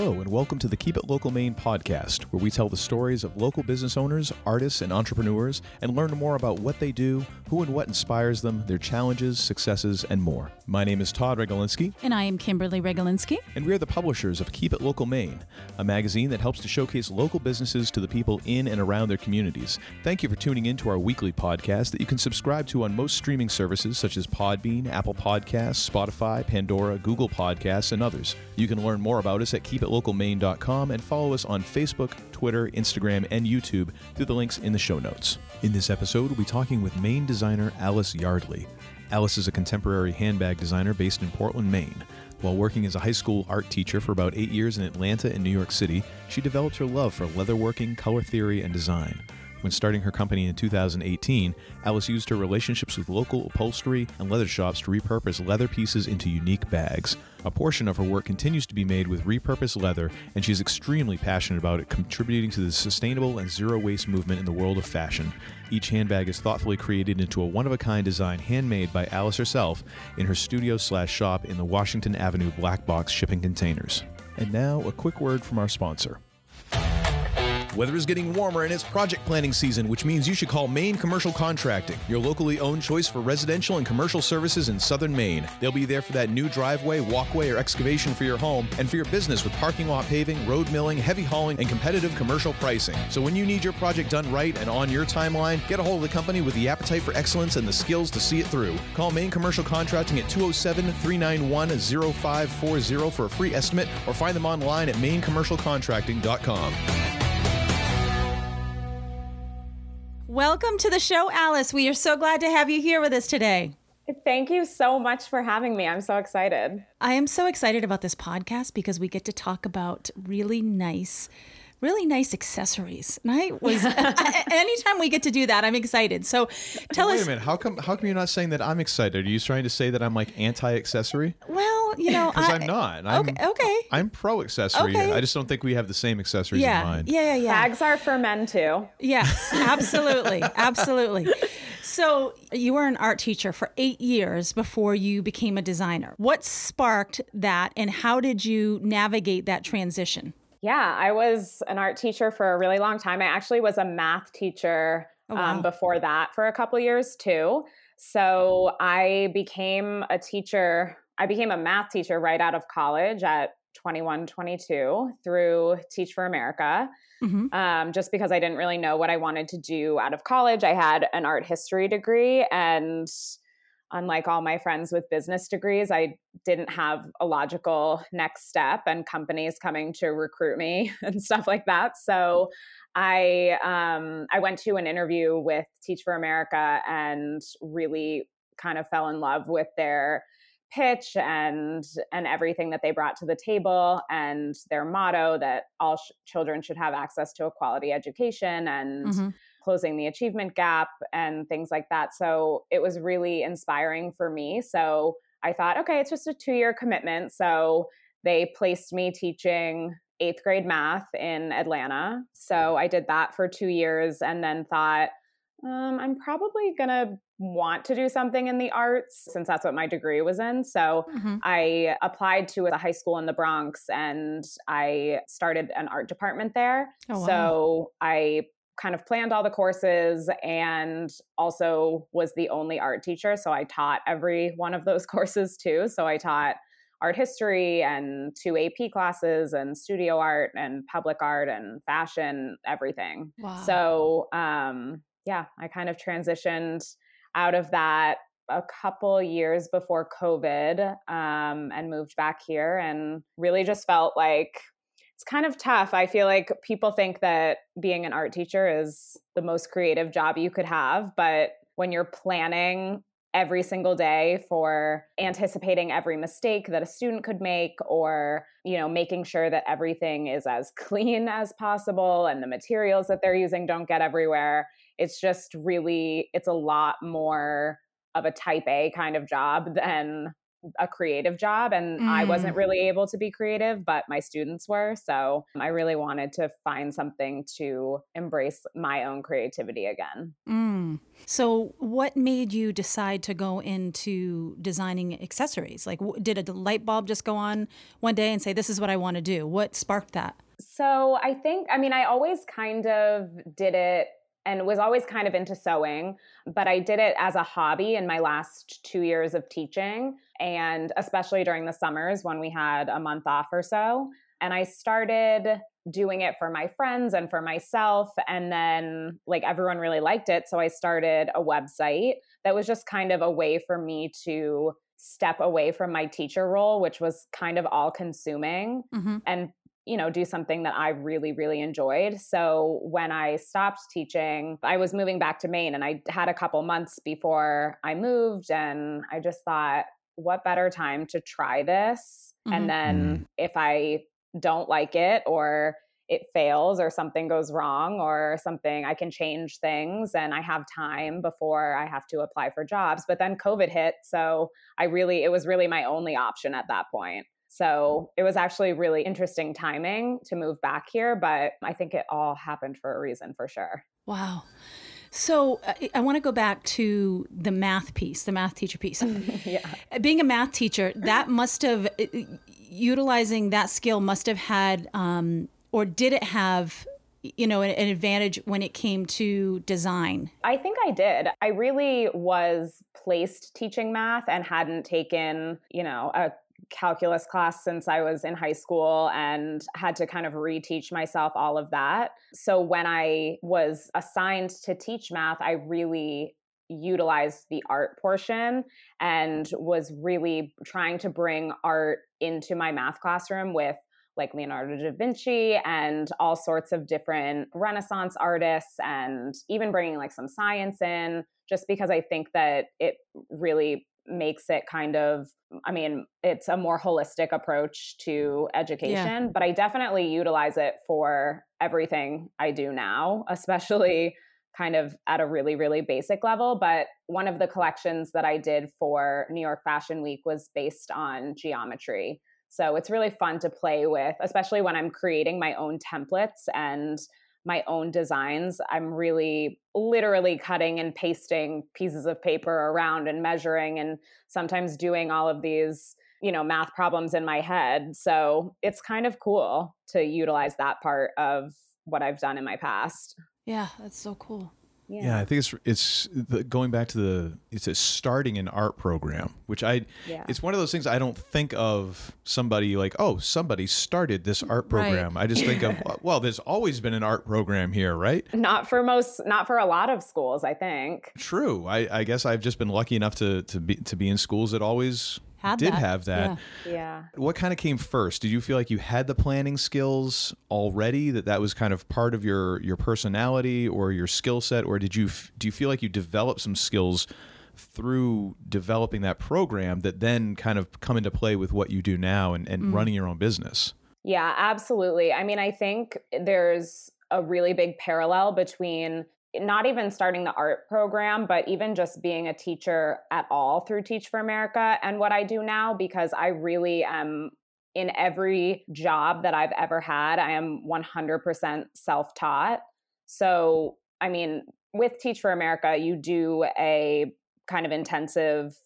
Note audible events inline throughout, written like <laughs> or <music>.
Hello, and welcome to the Keep It Local Maine podcast, where we tell the stories of local business owners, artists, and entrepreneurs and learn more about what they do, who and what inspires them, their challenges, successes, and more. My name is Todd Regalinsky. And I am Kimberly Regalinsky. And we are the publishers of Keep It Local Maine, a magazine that helps to showcase local businesses to the people in and around their communities. Thank you for tuning in to our weekly podcast that you can subscribe to on most streaming services such as Podbean, Apple Podcasts, Spotify, Pandora, Google Podcasts, and others. You can learn more about us at keepitlocalmaine.com and follow us on Facebook, Twitter, Instagram, and YouTube through the links in the show notes. In this episode, we'll be talking with Maine designer Alice Yardley. Alice is a contemporary handbag designer based in Portland, Maine. While working as a high school art teacher for about eight years in Atlanta and New York City, she developed her love for leatherworking, color theory, and design. When starting her company in 2018, Alice used her relationships with local upholstery and leather shops to repurpose leather pieces into unique bags. A portion of her work continues to be made with repurposed leather, and she is extremely passionate about it, contributing to the sustainable and zero waste movement in the world of fashion. Each handbag is thoughtfully created into a one of a kind design handmade by Alice herself in her studio slash shop in the Washington Avenue black box shipping containers. And now, a quick word from our sponsor. Weather is getting warmer and it's project planning season, which means you should call Maine Commercial Contracting, your locally owned choice for residential and commercial services in southern Maine. They'll be there for that new driveway, walkway, or excavation for your home and for your business with parking lot paving, road milling, heavy hauling, and competitive commercial pricing. So when you need your project done right and on your timeline, get a hold of the company with the appetite for excellence and the skills to see it through. Call Maine Commercial Contracting at 207 391 0540 for a free estimate or find them online at mainecommercialcontracting.com. Welcome to the show, Alice. We are so glad to have you here with us today. Thank you so much for having me. I'm so excited. I am so excited about this podcast because we get to talk about really nice really nice accessories. And I <laughs> was anytime we get to do that, I'm excited. So tell Wait us a minute, how come how come you're not saying that I'm excited? Are you trying to say that I'm like anti-accessory? Well, you know, <laughs> Because I, I'm not. I'm, okay, okay. I'm pro accessory. Okay. I just don't think we have the same accessories yeah, in mind. yeah, yeah, yeah. Bags are for men too. Yes, <laughs> absolutely, absolutely. So you were an art teacher for eight years before you became a designer. What sparked that, and how did you navigate that transition? Yeah, I was an art teacher for a really long time. I actually was a math teacher Oh, wow. um, before that for a couple years too. So I became a teacher. I became a math teacher right out of college at 21, 22 through Teach for America. Mhm. um, just because I didn't really know what I wanted to do out of college. I had an art history degree, and unlike all my friends with business degrees, I didn't have a logical next step and companies coming to recruit me <laughs> and stuff like that. So I um, I went to an interview with Teach for America and really kind of fell in love with their pitch and and everything that they brought to the table and their motto that all sh- children should have access to a quality education and Mhm. Closing the achievement gap and things like that so it was really inspiring for me so i thought okay it's just a two year commitment so they placed me teaching eighth grade math in atlanta so i did that for two years and then thought um, I'm probably going to want to do something in the arts since that's what my degree was in. So Mhm. I applied to a high school in the Bronx and I started an art department there. Oh, wow. So I kind of planned all the courses and also was the only art teacher. So I taught every one of those <laughs> courses too. So I taught art history and two AP classes and studio art and public art and fashion, everything. Wow. So, um, yeah, I kind of transitioned out of that a couple years before COVID um, and moved back here and really just felt like it's kind of tough. I feel like people think that being an art teacher is the most creative job you could have, but when you're planning every single day for anticipating every mistake that a student could make or you know making sure that everything is as <laughs> clean as possible and the materials that they're using don't get everywhere it's just really it's a lot more of a type a kind of job than a creative job and mm. I wasn't mm. really able to be creative, but my students were. So I really wanted to find something to embrace my own creativity again. Mm. So, what made you decide to go into designing accessories? Like, did a light bulb just go on one day and say, This is what I want to do? What sparked that? So, I think, I mean, I always kind of did it and was always kind of into sewing, but I did it as a hobby in my last two years of teaching, and especially during the summers when we had a month off or so. And I started doing it for my friends and for myself. And then, like, everyone really liked it. So I started a website that was just kind of a way for me to step away from my teacher role, which was kind of all consuming, mm-hmm. and you know, do something that I really, really enjoyed. So when I stopped teaching, I was moving back to Maine and I had a couple months before I moved. And I just thought, what better time to try this? Mm-hmm. And then mm. if I don't like it or it fails or something goes wrong or something i can change things and i have time before i have to apply for jobs but then covid hit so i really it was really my only option at that point so it was actually really interesting timing to move back here, but I think it all happened for a reason for sure. Wow. So uh, I want to go back to the math piece, the math teacher piece. <laughs> yeah. Being a math teacher, that must have, utilizing that skill must have had, um, or did it have you know an, advantage when it came to design i think i did i really was placed teaching math and hadn't taken you know a calculus class since I was in high school and had to kind of reteach myself all of that. So when I was assigned to teach math, I really utilized the art portion and was really trying to bring art into my math classroom with like Leonardo da Vinci and all sorts of different Renaissance artists, and even bringing like some science in, just because I think that it really makes it kind of i mean it's a more holistic approach mm. to education yeah. but i definitely utilize it for everything i do now especially kind of at a really really basic level but one of the collections that i did for new york fashion week was based on geometry so it's really fun to play with especially when i'm creating my own templates and my own designs. I'm really literally cutting and pasting pieces of paper around and measuring and sometimes doing all of these, you know, math problems in my head. So it's kind of cool to utilize that part of what I've done in my past. Yeah, that's so cool. Yeah. yeah. I think it's it's the, going back to the it's a starting an art program, which I yeah. it's one of those things I don't think of somebody like oh somebody started this art program. Right. I just think of <laughs> well, there's always been an art program here, right? Not for most, not for a lot of schools, I think. True. I, I guess I've just been lucky enough to to be to be in schools that always had did that. have that. Yeah. yeah. What kind of came first? Did you feel like you had the planning skills already? That that was kind of part of your your personality or your skill set, or did you do you feel like you developed some skills? through developing that program that then kind of come into play with what you do now and, and mm. running your own business. Yeah, absolutely. I mean, I think there's a really big parallel between not even starting the art program, but even just being a teacher at all through Teach for America and what I do now, because I really am in every job that I've ever had, I am 100% self taught. So, I mean, with Teach for America, you do a kind of intensive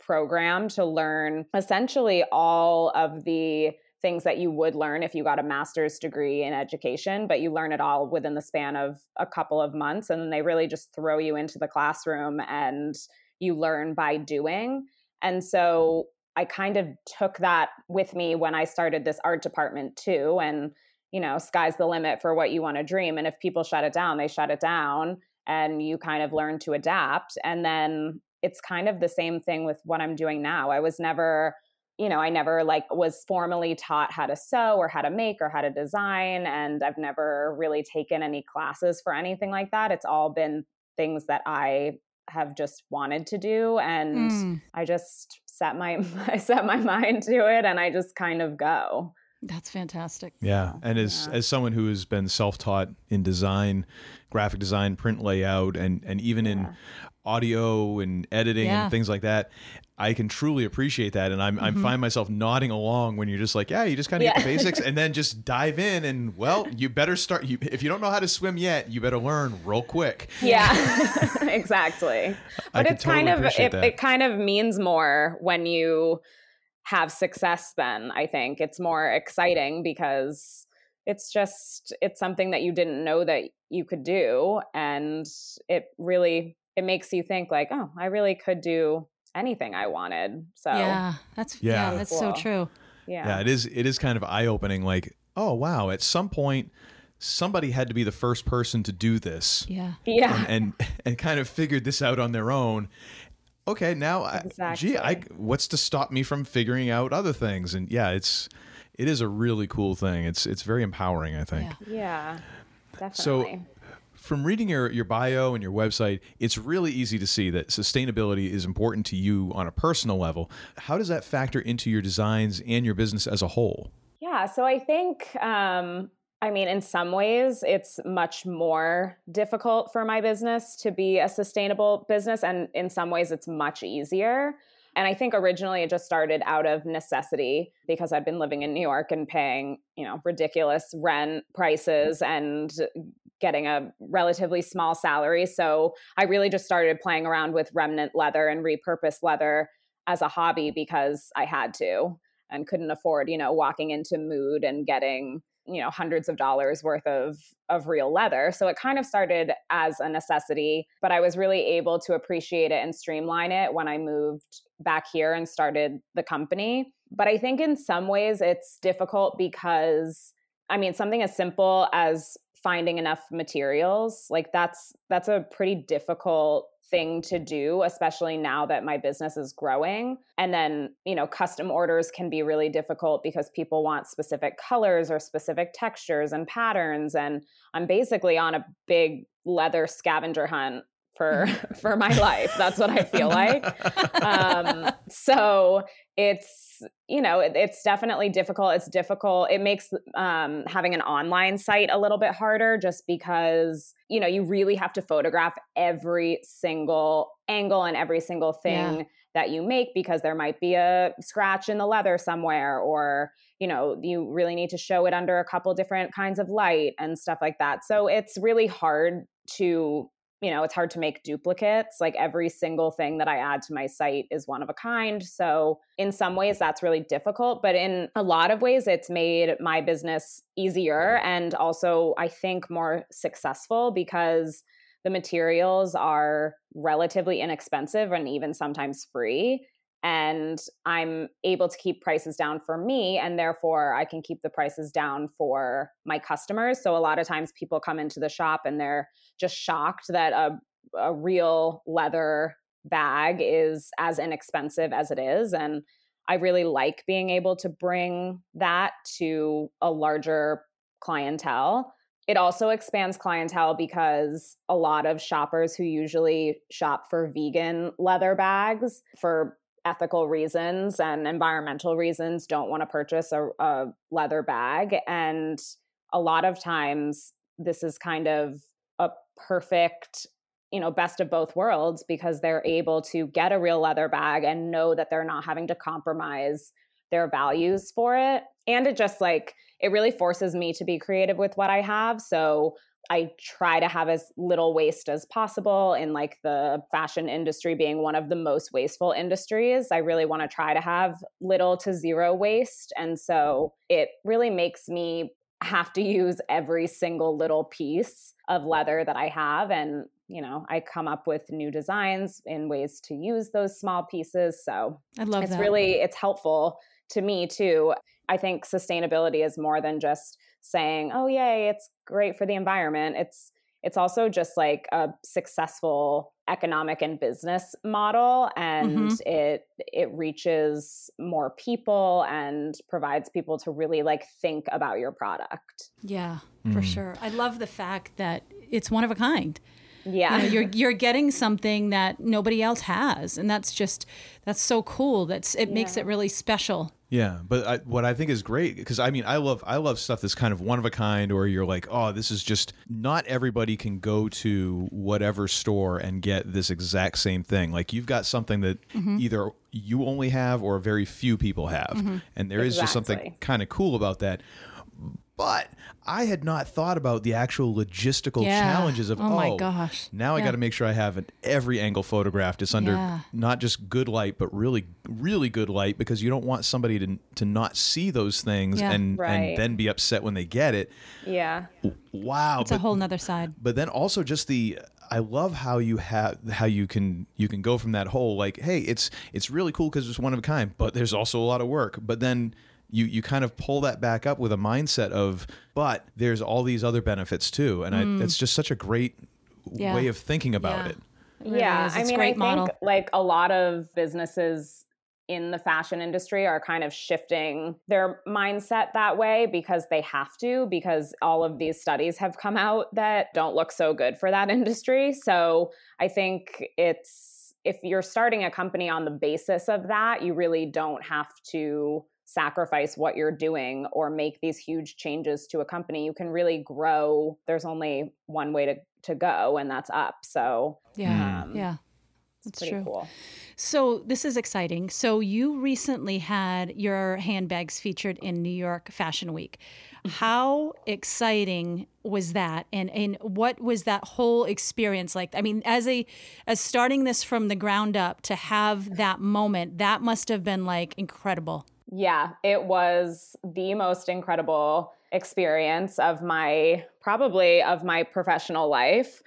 program to learn essentially all of the things that you would learn if you got a master's degree in education, but you learn it all within the span of a couple of months. And then they really just throw you into the classroom and you learn by doing. And so I kind of took that with me when I started this art department too. And, you know, sky's the limit for what you want to dream. And if people shut it down, they shut it down and you kind of learn to adapt. And then it's kind of the same thing with what I'm doing now. I was never you know, I never like was formally taught how to sew or how to make or how to design. And I've never really taken any classes for anything like that. It's all been things that I have just wanted to do. And mm. I just set my <laughs> I set my mind to it and I just kind of go. That's fantastic. Yeah. And as yeah. as someone who has been self-taught in design, graphic design, print layout, and and even yeah. in audio and editing Yeah. and things like that. I can truly appreciate that, and I'm I mm-hmm. find myself nodding along when you're just like, yeah, you just kind of get the <laughs> basics, and then just dive in, and well, you better start. You, if you don't know how to swim yet, you better learn real quick. Yeah, <laughs> <laughs> exactly. But it's kind of it, it kind of means more when you have success then I think it's more exciting because it's just it's something that you didn't know that you could do and it really it makes you think like oh I really could do anything I wanted so Yeah, that's yeah, Yeah. that's so true. yeah yeah, it is. It is kind of eye opening. Like, oh wow, at some point, somebody had to be the first person to do this. Yeah. yeah and and <laughs> kind of figured this out on their own. Okay, now I, gee, I what's to stop me from figuring out other things? And yeah, it's it is a really cool thing. It's it's very empowering, I think. Yeah. yeah So definitely from reading your your bio and your website, it's really easy to see that sustainability is important to you on a personal level. How does that factor into your designs and your business as a whole? Yeah, so I think, um, I mean, in some ways, it's much more difficult for my business to be a sustainable business, and in some ways, it's much easier. And I think originally it just started out of necessity because I'd been living in New York and paying, you know, ridiculous rent prices and getting a relatively small salary. So I really just started playing around with remnant leather and repurposed leather as a hobby because I had to and couldn't afford, you know, walking into Mood and getting, you know, hundreds of dollars worth of of real leather. So it kind of started as a necessity, but I was really able to appreciate it and streamline it when I moved back here and started the company. But I think in some ways it's difficult because I mean, something as simple as finding enough materials, like that's that's a pretty difficult thing to do especially now that my business is growing. And then you know custom orders can be really difficult because people want specific colors or specific textures and patterns and i'm basically on a big leather scavenger hunt for <laughs> for my life. That's what i feel like. <laughs> Um, so it's you know it, it's definitely difficult it's difficult it makes um, having an online site a little bit harder just because you know you really have to photograph every single angle and every single thing Yeah. that you make because there might be a scratch in the leather somewhere or you know you really need to show it under a couple different kinds of light and stuff like that so it's really hard to you know, it's hard to make duplicates. Like every single thing that I add to my site is one of a kind. So, in some ways, that's really difficult. But in a lot of ways, it's made my business easier and also, I think, more successful because the materials are relatively inexpensive and even sometimes free. And I'm able to keep prices down for me, and therefore I can keep the prices down for my customers. So, a lot of times people come into the shop and they're just shocked that a, a real leather bag is as inexpensive as it is. And I really like being able to bring that to a larger clientele. It also expands clientele because a lot of shoppers who usually shop for vegan leather bags for ethical reasons and environmental reasons don't want to purchase a, a leather bag. And a lot of times, this is kind of a perfect you know best of both worlds because they're able to get a real leather bag and know that they're not having to compromise their values for it and it just like it really forces me to be creative with what i have so i try to have as little waste as possible in like the fashion industry being one of the most wasteful industries i really want to try to have little to zero waste and so it really makes me have to use every single little piece of leather that I have. And, you know, I come up with new designs in ways to use those small pieces. So I love it's that. really, it's helpful to me too. I think sustainability is more than just saying, oh, yay, it's great for the environment. It's, it's also just like a successful economic and business model and Mhm. it it reaches more people and provides people to really like think about your product Yeah, for Mm. sure. I love the fact that it's one of a kind. yeah You know, you're <laughs> you're getting something that nobody else has, and that's just that's so cool. That's it makes it really special. Yeah, but I, what I think is great because I mean I love I love stuff that's kind of one of a kind, or you're like, oh, this is just not everybody can go to whatever store and get this exact same thing. Like you've got something that Mm-hmm. either you only have or very few people have, and there is just something kind of cool about that. But I had not thought about the actual logistical Yeah. challenges of Oh my oh, gosh. now I got to make sure I have an, every angle photographed. It's under Yeah. not just good light, but really, really good light because you don't want somebody to to not see those things Yeah. and Right. and then be upset when they get it. Yeah. Wow, It's but, a whole nother side. but then also just the I love how you have how you can you can go from that whole like hey it's it's really cool because it's one of a kind, but there's also a lot of work. But then you you kind of pull that back up with a mindset of but there's all these other benefits too, and I, it's just such a great Mm. Yeah. way of thinking about Yeah. it. really yeah. is. I It's a mean, great I think model. like a lot of businesses in the fashion industry are kind of shifting their mindset that way because they have to, because all of these studies have come out that don't look so good for that <laughs> industry. So I think it's, if you're starting a company on the basis of that, you really don't have to sacrifice what you're doing or make these huge changes to a company. You can really grow. There's only one way to, to go, and that's up. So Yeah. um, Yeah. That's pretty true. cool. So this is exciting. So you recently had your handbags featured in New York Fashion Week. How exciting was that? And and what was that whole experience like? I mean, as a as starting this from the ground up to have that moment, that must have been like incredible. Yeah, it was the most incredible experience of my probably of my professional life.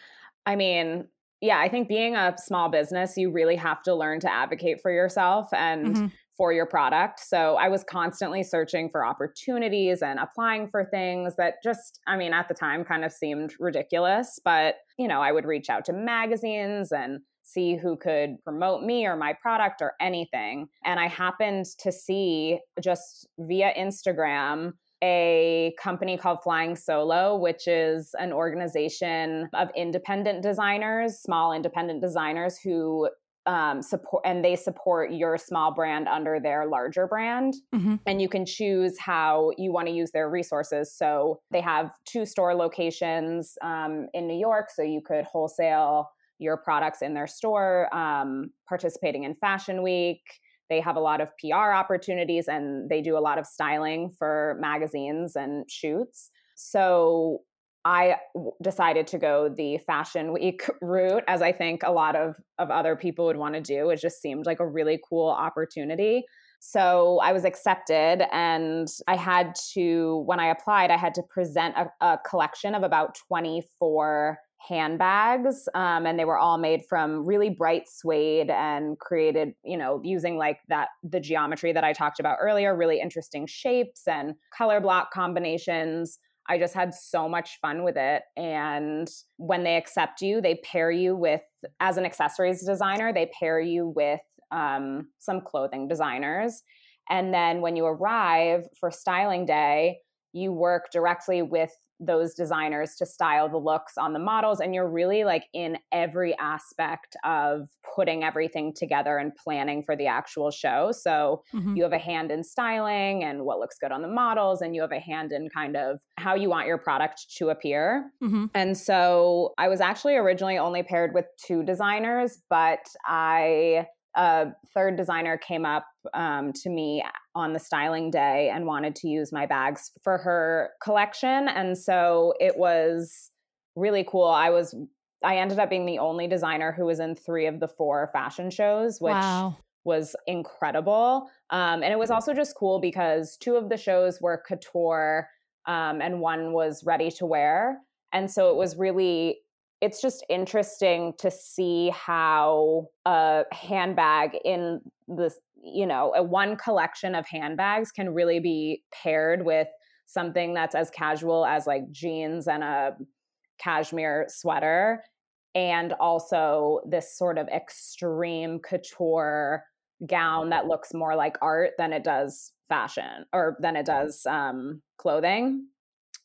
I mean, yeah, I think being a small business, you really have to learn to advocate for yourself and Mhm. For your product. So I was constantly searching for opportunities and applying for things that just, I mean, at the time kind of seemed ridiculous, but, you know, I would reach out to magazines and see who could promote me or my product or anything. And I happened to see just via Instagram a company called Flying Solo, which is an organization of independent designers, small independent designers who um, support and they support your small brand under their larger brand. Mhm. And you can choose how you want to use their resources. So they have two store locations um, in New York, so you could wholesale your products in their store, um, participating in Fashion Week. They have a lot of PR opportunities and they do a lot of styling for magazines and shoots. So I w- decided to go the Fashion Week <laughs> route, as I think a lot of, of other people would want to do. It just seemed like a really cool opportunity. So I was accepted, and I had to, when I applied, I had to present a, a collection of about 24 handbags um, and they were all made from really bright suede and created you know using like that the geometry that i talked about earlier really interesting shapes and color block combinations i just had so much fun with it and when they accept you they pair you with as an accessories designer they pair you with um, some clothing designers and then when you arrive for styling day you work directly with those designers to style the looks on the models and you're really like in every aspect of putting everything together and planning for the actual show so Mhm. you have a hand in styling and what looks good on the models and you have a hand in kind of how you want your product to appear Mhm. and so I was actually originally only paired with two designers, but I a third designer came up um, to me on the styling day and wanted to use my bags for her collection, and so it was really cool. I was I ended up being the only designer who was in three of the four fashion shows, which wow. was incredible. Um, and it was also just cool because two of the shows were couture um, and one was ready to wear. And so it was really, it's just interesting to see how a handbag in this, you know, a one collection of handbags can really be paired with something that's as casual as like jeans and a cashmere sweater and also this sort of extreme couture gown that looks more like art than it does fashion or than it does um, clothing.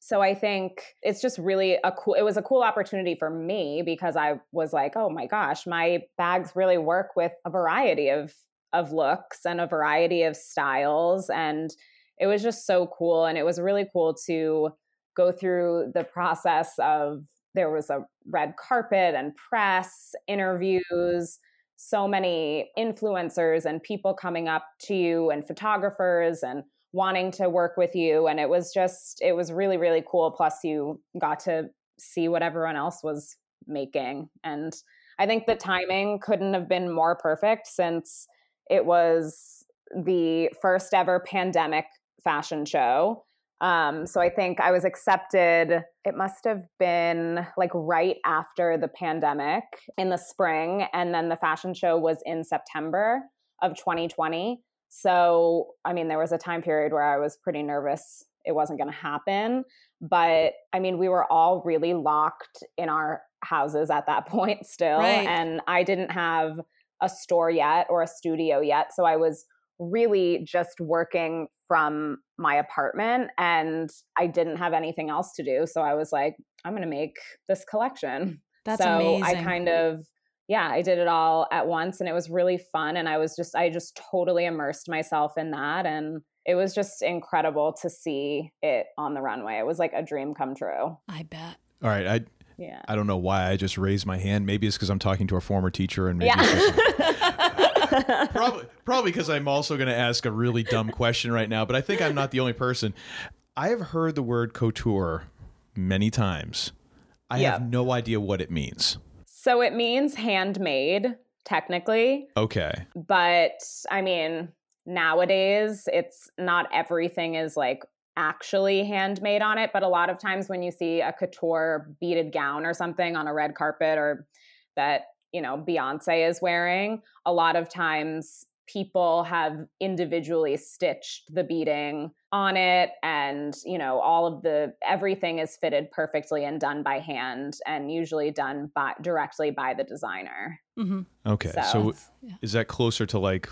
So I think it's just really a cool it was a cool opportunity for me because I was like, "Oh my gosh, my bags really work with a variety of of looks and a variety of styles and it was just so cool and it was really cool to go through the process of there was a red carpet and press interviews so many influencers and people coming up to you and photographers and wanting to work with you and it was just it was really really cool plus you got to see what everyone else was making and i think the timing couldn't have been more perfect since it was the first ever pandemic fashion show um, so I think I was accepted, it must have been like right after the pandemic in the spring. And then the fashion show was in September of 2020. So, I mean, there was a time period where I was pretty nervous it wasn't going to happen. But I mean, we were all really locked in our houses at that <laughs> point still. Right. And I didn't have a store yet or a studio yet. So I was really just working from my apartment and I didn't have anything else to do. So I was like, I'm going to make this collection. That's so amazing. I kind of, yeah, I did it all at once and it was really fun. And I was just, I just totally immersed myself in that. And it was just incredible to see it on the runway. It was like a dream come true. I bet. All right. I, yeah. I don't know why I just raised my hand. Maybe it's because I'm talking to a former teacher and maybe yeah. <laughs> probably probably because I'm also going to ask a really dumb question right now, but I think I'm not the only person. I have heard the word couture many times. I Yeah. have no idea what it means. So it means handmade, technically. Okay. But I mean, nowadays, it's not everything is like actually handmade on it. But a lot of times when you see a couture beaded gown or something on a red carpet or that, you know, Beyonce is wearing, a lot of times people have individually stitched the beading on it and you know all of the everything is fitted perfectly and done by hand and usually done by directly by the designer Mm-hmm. Okay. So, So- Yeah. is that closer to like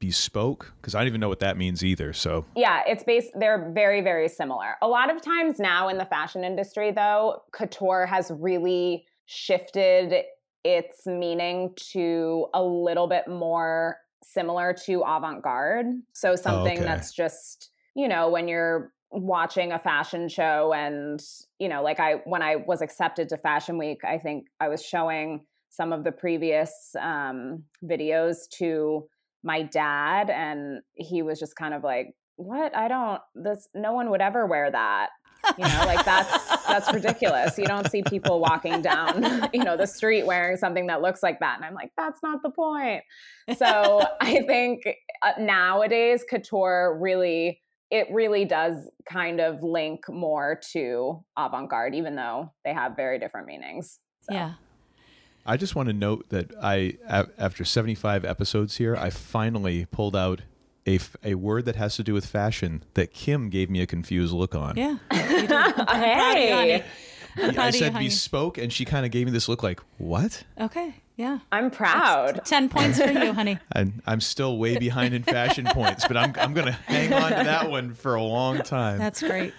bespoke? Because I don't even know what that means either. So Yeah, it's based they're very very similar. A lot of times now in the fashion industry though, couture has really shifted its meaning to a little bit more similar to avant-garde. So something okay. that's just, you know, when you're watching a fashion show and, you know, like I when I was accepted to Fashion Week, I think I was showing some of the previous um videos to my dad and he was just kind of like what i don't this no one would ever wear that you know like that's that's ridiculous you don't see people walking down <laughs> you know the street wearing something that looks like that and i'm like that's not the point so <laughs> i think uh, nowadays couture really it really does kind of link more to avant-garde even though they have very different meanings So. Yeah. I just want to note that I, after 75 episodes here, I finally pulled out a, f- a word that has to do with fashion that Kim gave me a confused look on. Yeah. <laughs> I'm proud of you, honey. hey I'm I proud you, said bespoke, and she kind of gave me this look like, what? Okay. Yeah. i'm proud 10 points for you, honey. <laughs> And I'm still way behind in fashion points, but I'm, I'm going to hang on to that one for a long time. That's great.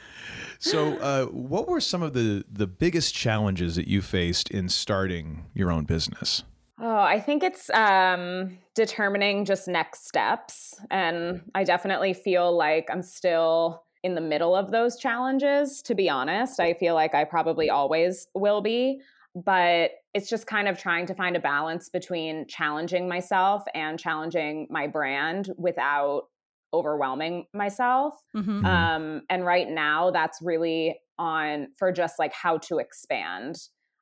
So, uh, what were some of the, the biggest challenges that you faced in starting your own business? Oh, I think it's um, determining just next steps. And I definitely feel like I'm still in the middle of those challenges, to be honest. I feel like I probably always will be. But it's just kind of trying to find a balance between challenging myself and challenging my brand without overwhelming myself. hmm Mhm. Um, and right now, that's really on for just like how to expand,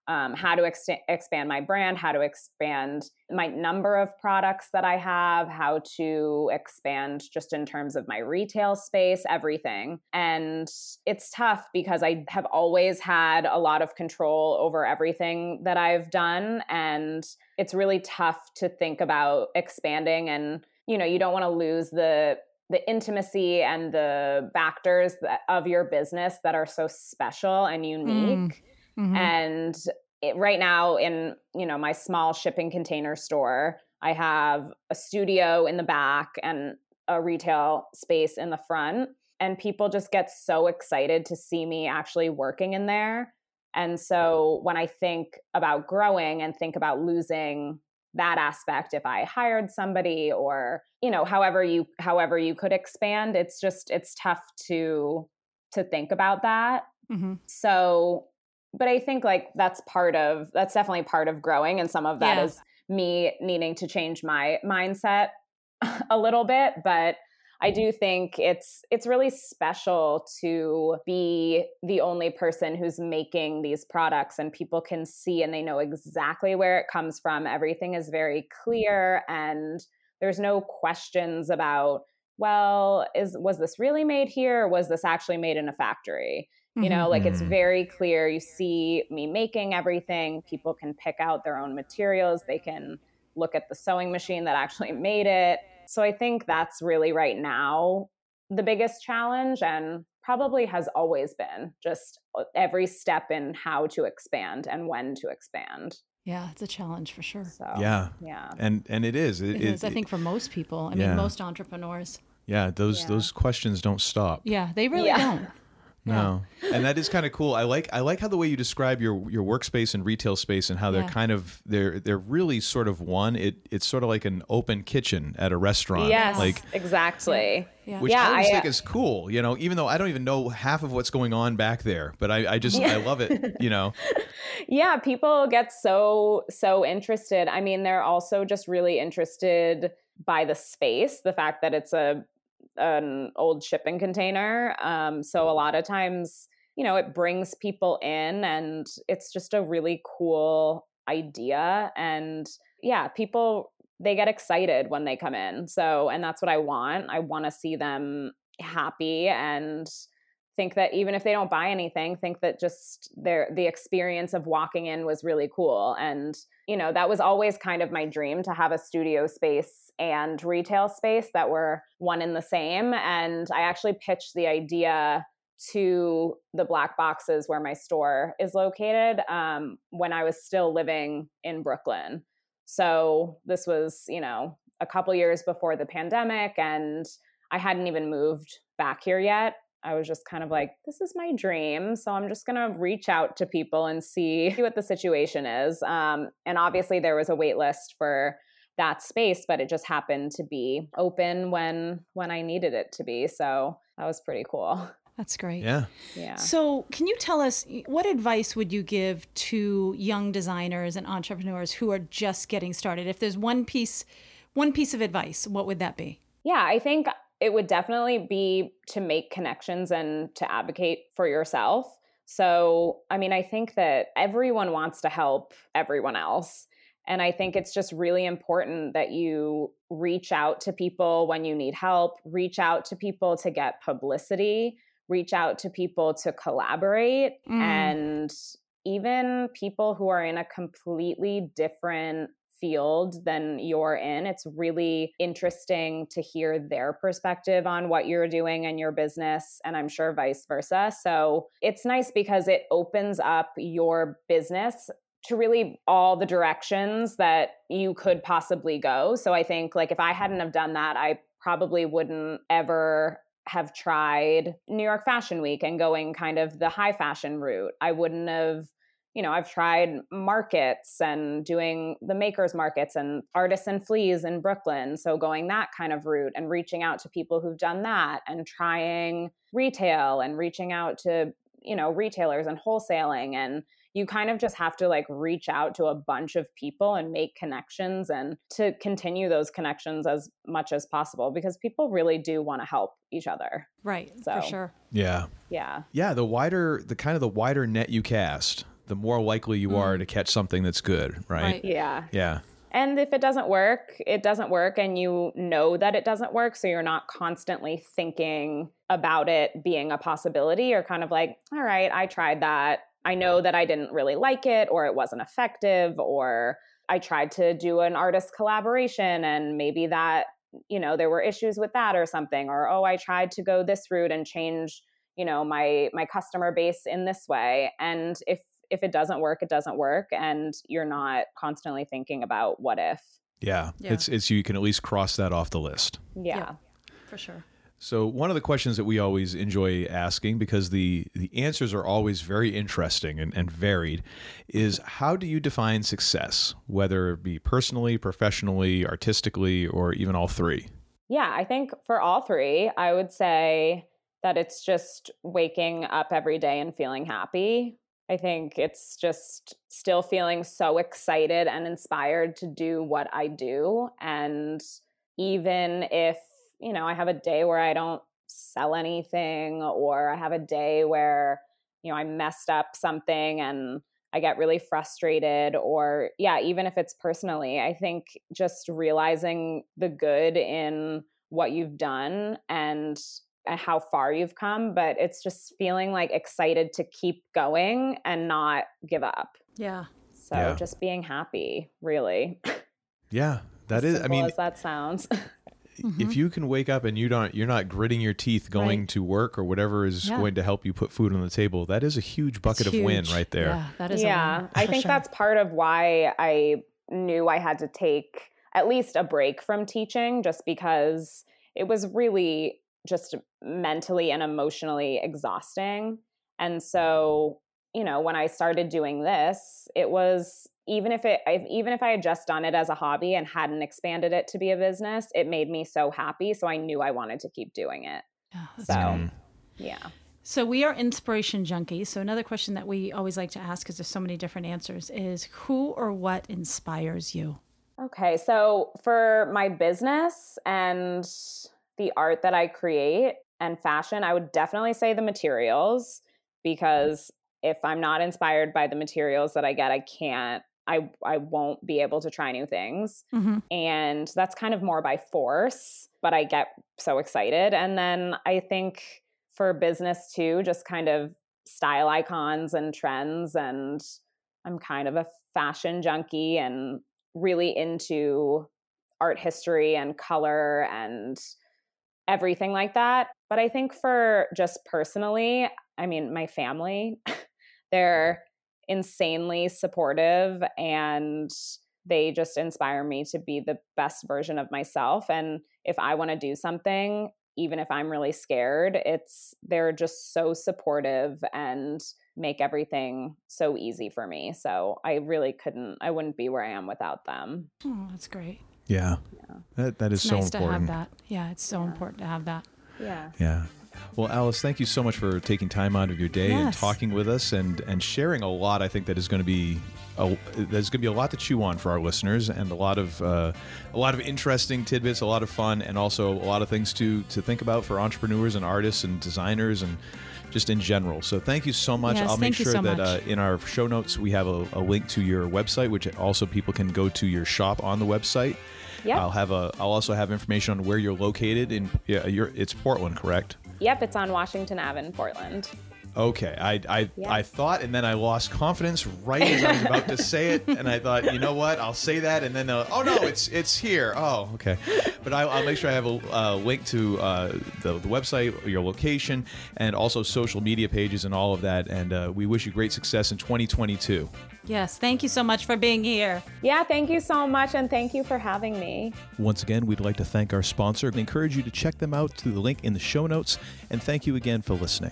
um, how to ex- expand my brand, how to expand my number of products that I have, how to expand just in terms of my retail space, everything. And it's tough because I have always had a lot of control over everything that I've done. And it's really tough to think about expanding and you know you don't want to lose the the intimacy and the factors that, of your business that are so special and unique Mhm. and it, right now in you know my small shipping container store i have a studio in the back and a retail space in the front and people just get so excited to see me actually working in there and so when i think about growing and think about losing that aspect if I hired somebody or, you know, however you however you could expand. It's just it's tough to to think about that. Mm-hmm. So, but I think like that's part of that's definitely part of growing and some of that yeah. is me needing to change my mindset <laughs> a little bit, but I do think it's it's really special to be the only person who's making these products and people can see and they know exactly where it comes from. Everything is very clear and there's no questions about well, is was this really made here or was this actually made in a factory? You know, like it's mm-hmm. very clear. You see me making everything. People can pick out their own materials. They can look at the sewing machine that actually <laughs> made it so I think that's really right now the biggest challenge and probably has always been just uh, every step in how to expand and when to expand. Yeah, it's a challenge for sure. So, yeah, yeah, and and it is. it, it is. I think for most people. I yeah. mean, most entrepreneurs. Yeah, those yeah. those questions don't stop. Yeah, they really yeah. don't. No, and that is kind of cool. I like I like how the way you describe your your workspace and retail space and how they're yeah. kind of they're they're really sort of one. It it's sort of like an open kitchen at a restaurant. Yes, like exactly. Yeah. Which yeah, I always I, think is cool. You know, even though I don't even know half of what's going on back there, but I I just yeah. I love it. You know. <laughs> yeah, people get so so interested. I mean, they're also just really interested by the space, the fact that it's a an old shipping container. Um, so a lot of times, you know, it brings people in and it's just a really cool idea. And yeah, people, they get excited when they come in. So, and that's what I want. I want to see them happy and think that even if they don't buy anything think that just their the experience of walking in was really cool and you know that was always kind of my dream to have a studio space and retail space that were one in the same and i actually pitched the idea to the black boxes where my store is located um, when i was still living in brooklyn so this was you know a couple years before the pandemic and i hadn't even moved back here yet I was just kind of like, this is my dream. So I'm just going to reach out to people and see what the situation is. Um, and obviously, there was a wait list for that space but it just happened to be open when when i needed it to be. So that was pretty cool. That's great. Yeah. Yeah. So can you tell us what advice would you give to young designers and entrepreneurs who are just getting started? If there's one piece one piece of advice what would that be? Yeah i think it would definitely be to make connections and to advocate for yourself. So, I mean, I think that everyone wants to help everyone else. And I think it's just really important that you reach out to people when you need help, reach out to people to get publicity, reach out to people to collaborate, mm. and even people who are in a completely different field than you're in. It's really interesting to hear their perspective on what you're doing and your business, and I'm sure vice versa. So it's nice because it opens up your business to really all the directions that you could possibly go. So I think like if I hadn't have done that, I probably wouldn't ever have tried New York Fashion Week and going kind of the high fashion route. I wouldn't have you know, I've tried markets and doing the makers markets and Artists & Fleas in Brooklyn. So going that kind of route and reaching out to people who've done that and trying retail and reaching out to, you know, retailers and wholesaling. And you kind of just have to like reach out to a bunch of people and make connections and to continue those connections as much as possible because people really do want to help each other. Right. So, for sure. Yeah. Yeah. Yeah. The wider, the kind of the wider net you cast, the more likely you mm. are to catch something that's good, right? right? Yeah. Yeah. And if it doesn't work, it doesn't work, and you know that it doesn't work. So you're not constantly thinking about it being a possibility. You're kind of like, all right, I tried that. I know that I didn't really like it, or it wasn't effective, or I tried to do an artist collaboration, and maybe that, you know, there were issues with that or something, or oh, I tried to go this route and change you know my my customer base in this way and if if it doesn't work, it doesn't work, and you're not constantly thinking about what if. Yeah, yeah. it's it's you can at least cross that off the list. Yeah, yeah for sure. So one of the questions that we always enjoy asking, because the the answers are always very interesting and, and varied, is how do you define success, whether it be personally, professionally, artistically, or even all three? Yeah, I think for all three, I would say that it's just waking up every day and feeling happy. I think it's just still feeling so excited and inspired to do what I do. And even if you know, I have a day where I don't sell anything or I have a day where, you know, I messed up something and I get really frustrated or yeah, even if it's personally, I think just realizing the good in what you've done and how far you've come, but it's just feeling like excited to keep going and not give up. Yeah. So yeah. just being happy, really. Yeah, <laughs> that as is. I mean, as that sounds. <laughs> Mm-hmm. If you can wake up and you don't, you're not gritting your teeth going right. to work or whatever is yeah. going to help you put food on the table. That is a huge bucket of win right there. Yeah, that is. Yeah, I think sure. that's part of why I knew I had to take at least a break from teaching, just because it was really just mentally and emotionally exhausting. And so, you know, when I started doing this, it was even if it even if I had just done it as a hobby and hadn't expanded it to be a business, it made me so happy. So I knew I wanted to keep doing it. Oh, so yeah. So we are inspiration junkies. So another question that we always like to ask because there's so many different answers is who or what inspires you? Okay, so for my business and the art that I create and fashion, I would definitely say the materials because if I'm not inspired by the materials that I get, I can't I I won't be able to try new things. Mm-hmm. And that's kind of more by force, but I get so excited. And then I think for business too, just kind of style icons and trends and I'm kind of a fashion junkie and really into art history and color and everything like that. But I think for just personally, I mean, my family, <laughs> they're insanely supportive and they just inspire me to be the best version of myself and if i want to do something even if i'm really scared it's they're just so supportive and make everything so easy for me so i really couldn't i wouldn't be where i am without them. Oh that's great. Yeah, yeah. that, that is it's so nice important to have that. Yeah it's so yeah. important to have that. Yeah. Yeah well, Alice, thank you so much for taking time out of your day yes. and talking with us and and sharing a lot. I think that is going to be a, there's going to be a lot to chew on for our listeners and a lot of uh, a lot of interesting tidbits, a lot of fun, and also a lot of things to to think about for entrepreneurs and artists and designers and just in general. So thank you so much. Yes, I'll make sure so that uh, in our show notes we have a, a, link to your website, which also people can go to your shop on the website. Yep. I'll have a. I'll also have information on where you're located in. Yeah, you're. It's Portland, correct? Yep, it's on Washington Ave in Portland. Okay, I I, yeah. I thought, and then I lost confidence right as I was about to say it, and I thought, you know what, I'll say that, and then uh, oh no, it's it's here. Oh, okay, but I, will make sure I have a uh, link to uh, the the website, your location, and also social media pages and all of that. And uh, we wish you great success in 2022. Yes, thank you so much for being here. Yeah, thank you so much, and thank you for having me. Once again, we'd like to thank our sponsor and encourage you to check them out through the link in the show notes. And thank you again for listening.